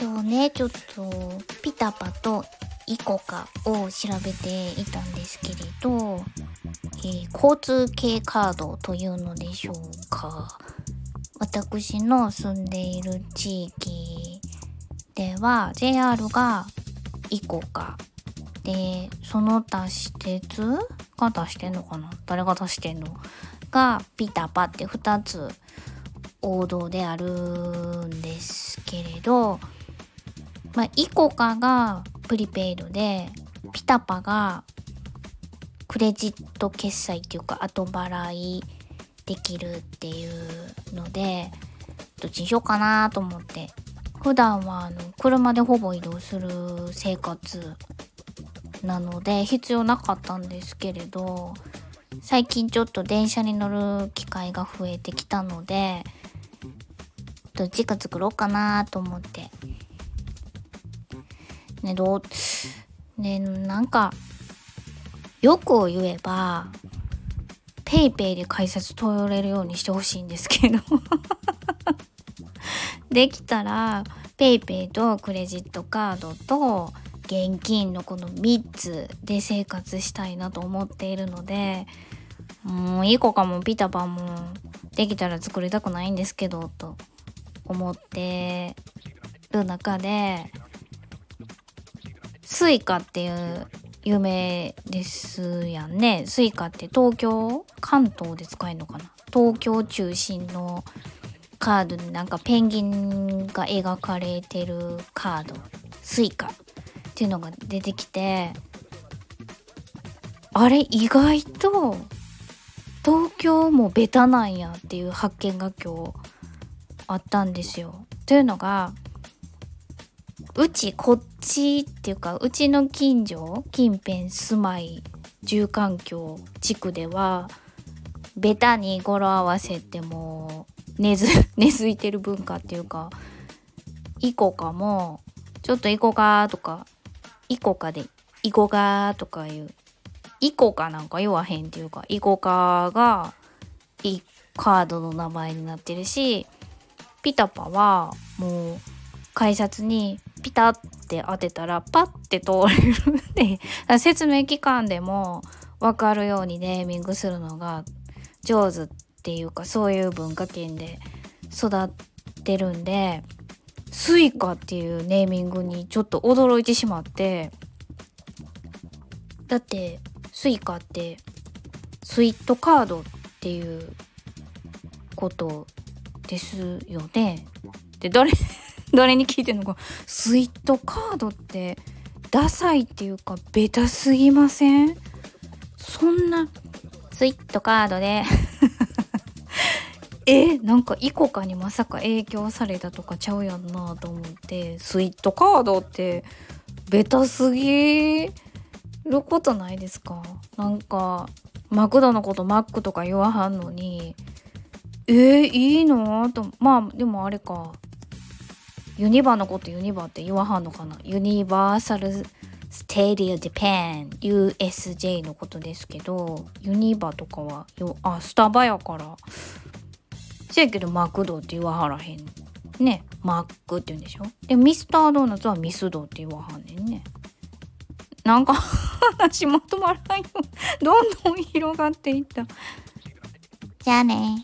今日ねちょっとピタパとイコカを調べていたんですけれど、えー、交通系カードというのでしょうか。私の住んでいる地域では JR がイコカでその他私鉄が出してんのかな？誰が出してんの？がピタパって2つ王道であるんですけれど、まあ、イコカがプリペイドで、ピタパがクレジット決済っていうか後払いできるっていうので、どっちにしようかなと思って。普段はあの車でほぼ移動する生活なので必要なかったんですけれど、最近ちょっと電車に乗る機会が増えてきたので、どっちか作ろうかなと思って。ね、どう、ね、なんか、欲を言えば、 PayPayで改札通れるようにしてほしいんですけど。できたら、 PayPayとクレジットカードと現金のこの3つで生活したいなと思っているので、もう ICOCAも PiTaPaもできたら作りたくないんですけど、と思ってる中で、 Suicaっていう有名ですやんね。 Suicaって東京関東で使えるのかな？東京中心のカードになんかペンギンが描かれてるカード。Suicaっていうのが出てきて、あれ意外と東京もベタなんやっていう発見が今日あったんですよ。というのがうちこっちっていうかうちの近所近辺住まい住環境地区ではベタに語呂合わせても根ず 根付いてる文化っていうかイコカもちょっとイコカとかイコカでイコカとかいうイコカなんか言わへんっていうかイコカがいカードの名前になってるしピタパはもう改札にピタって当てたらパッて通れるで説明機関でも分かるようにネーミングするのが上手っていうかそういう文化圏で育ってるんで Suica っていうネーミングにちょっと驚いてしまってだってスイカってスイートカードっていうことですよね。で誰誰に聞いてんのか。スイートカードってダサいっていうかベタすぎません？そんな。スイートカードで。えなんかイコカにまさか影響されたとかちゃうやんなと思って。スイートカードってベタすぎることないですか？なんかマクドのことマックとか言わはんのに。えー、いいの？と。まあでもあれかユニバのことユニバって言わはんのかな？ユニバーサル・ステディア・ジャパン USJ のことですけどユニバとかはよあスタバやから。せやけどマクドって言わはらへん。ねマックって言うんでしょ？でミスタードーナツはミスドって言わはんねんね。なんか話まとまらんよ。どんどん広がっていった。じゃあね